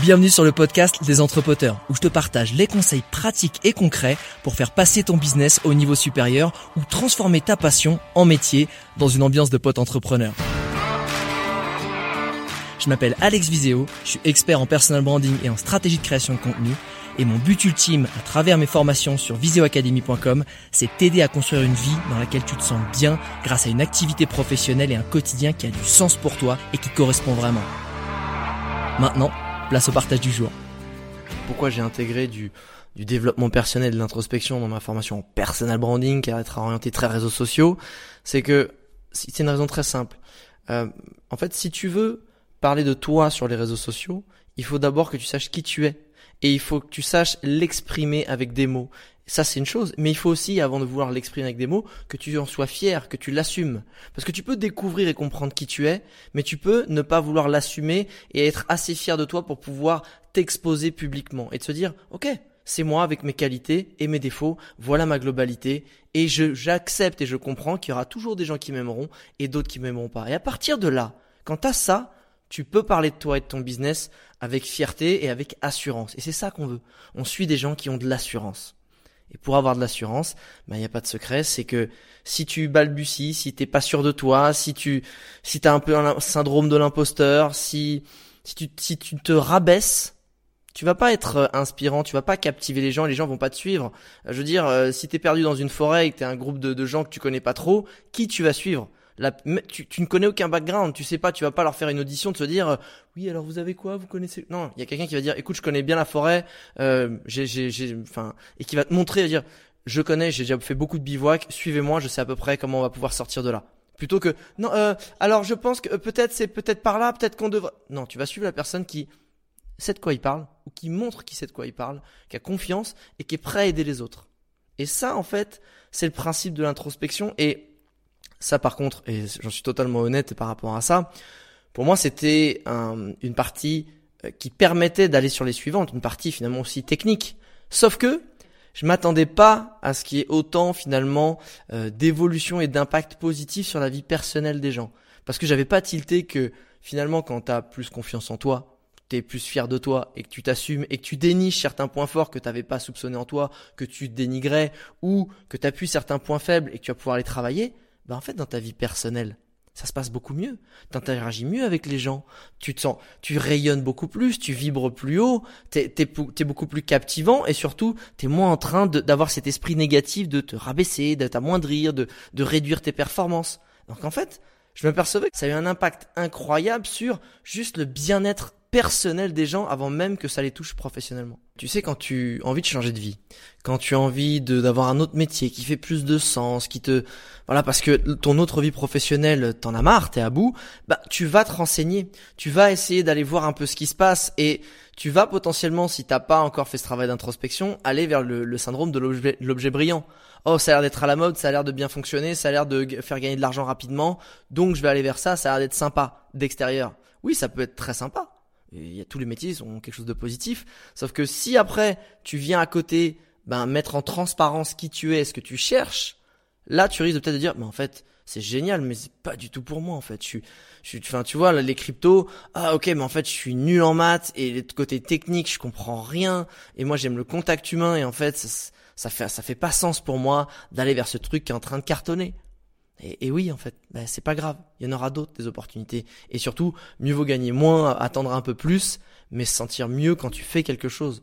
Bienvenue sur le podcast des entrepoteurs où je te partage les conseils pratiques et concrets pour faire passer ton business au niveau supérieur ou transformer ta passion en métier dans une ambiance de pote entrepreneur. Je m'appelle Alex Viseo, je suis expert en personal branding et en stratégie de création de contenu et mon but ultime à travers mes formations sur viseoacademy.com, c'est t'aider à construire une vie dans laquelle tu te sens bien grâce à une activité professionnelle et un quotidien qui a du sens pour toi et qui correspond vraiment. Maintenant, place au partage du jour. Pourquoi j'ai intégré du, du développement personnel de l'introspection dans ma formation en personal branding qui être orienté très réseaux sociaux, c'est que c'est une raison très simple. Euh, en fait, si tu veux parler de toi sur les réseaux sociaux, il faut d'abord que tu saches qui tu es. Et il faut que tu saches l'exprimer avec des mots. Ça, c'est une chose. Mais il faut aussi, avant de vouloir l'exprimer avec des mots, que tu en sois fier, que tu l'assumes. Parce que tu peux découvrir et comprendre qui tu es, mais tu peux ne pas vouloir l'assumer et être assez fier de toi pour pouvoir t'exposer publiquement et de se dire, OK, c'est moi avec mes qualités et mes défauts, voilà ma globalité, et je, j'accepte et je comprends qu'il y aura toujours des gens qui m'aimeront et d'autres qui m'aimeront pas. Et à partir de là, quand t'as ça, tu peux parler de toi et de ton business avec fierté et avec assurance. Et c'est ça qu'on veut. On suit des gens qui ont de l'assurance. Et pour avoir de l'assurance, ben il n'y a pas de secret, c'est que si tu balbuties, si t'es pas sûr de toi, si tu si t'as un peu un syndrome de l'imposteur, si si tu si tu te rabaisses, tu vas pas être euh, inspirant, tu vas pas captiver les gens, les gens vont pas te suivre. Je veux dire, euh, si t'es perdu dans une forêt et que t'es un groupe de, de gens que tu connais pas trop, qui tu vas suivre? Tu, ne connais aucun background, tu sais pas, tu vas pas leur faire une audition de se dire euh, oui alors vous avez quoi, vous connaissez Non, il y a quelqu'un qui va dire écoute je connais bien la forêt, euh, j'ai j'ai enfin et qui va te montrer et dire je connais, j'ai déjà fait beaucoup de bivouac, suivez-moi, je sais à peu près comment on va pouvoir sortir de là. Plutôt que non, euh, alors je pense que peut-être c'est peut-être par là, peut-être qu'on devrait. Non, tu vas suivre la personne qui sait de quoi il parle ou qui montre qui sait de quoi il parle, qui a confiance et qui est prêt à aider les autres. Et ça, en fait, c'est le principe de l'introspection. Et ça, par contre, et j'en suis totalement honnête par rapport à ça, pour moi, c'était une partie euh, qui permettait d'aller sur les suivantes, une partie finalement aussi technique. Sauf que je m'attendais pas à ce qu'il y ait autant finalement euh, d'évolution et d'impact positif sur la vie personnelle des gens. Parce que j'avais pas tilté que finalement quand tu as plus confiance en toi, tu es plus fier de toi et que tu t'assumes et que tu déniches certains points forts que tu n'avais pas soupçonnés en toi, que tu dénigrais ou que tu certains points faibles et que tu vas pouvoir les travailler, bah en fait dans ta vie personnelle, ça se passe beaucoup mieux. Tu interagis mieux avec les gens. Tu te sens, tu rayonnes beaucoup plus, tu vibres plus haut, t'es es, beaucoup plus captivant et surtout t'es moins en train d'avoir cet esprit négatif de te rabaisser, de t'amoindrir, de, de réduire tes performances. Donc en fait, je m'apercevais que ça a eu un impact incroyable sur juste le bien-être personnel des gens avant même que ça les touche professionnellement. Tu sais, quand tu as envie de changer de vie, quand tu as envie d'avoir un autre métier qui fait plus de sens, qui te, voilà, parce que ton autre vie professionnelle, t'en as marre, t'es à bout, bah, tu vas te renseigner. Tu vas essayer d'aller voir un peu ce qui se passe et tu vas potentiellement, si t'as pas encore fait ce travail d'introspection, aller vers le, le syndrome de l'objet brillant. Oh, ça a l'air d'être à la mode, ça a l'air de bien fonctionner, ça a l'air de faire gagner de l'argent rapidement, donc je vais aller vers ça, ça a l'air d'être sympa d'extérieur. Oui, ça peut être très sympa il y a tous les métiers sont quelque chose de positif. Sauf que si après tu viens à côté, ben mettre en transparence qui tu es, ce que tu cherches, là tu risques peut-être de dire, mais en fait c'est génial, mais c'est pas du tout pour moi en fait. Je suis, je suis, enfin tu vois les cryptos, ah ok, mais en fait je suis nul en maths et le côté technique je comprends rien et moi j'aime le contact humain et en fait ça, ça fait ça fait pas sens pour moi d'aller vers ce truc qui est en train de cartonner. Et, oui, en fait, ben, c'est pas grave. Il y en aura d'autres des opportunités. Et surtout, mieux vaut gagner moins, attendre un peu plus, mais se sentir mieux quand tu fais quelque chose.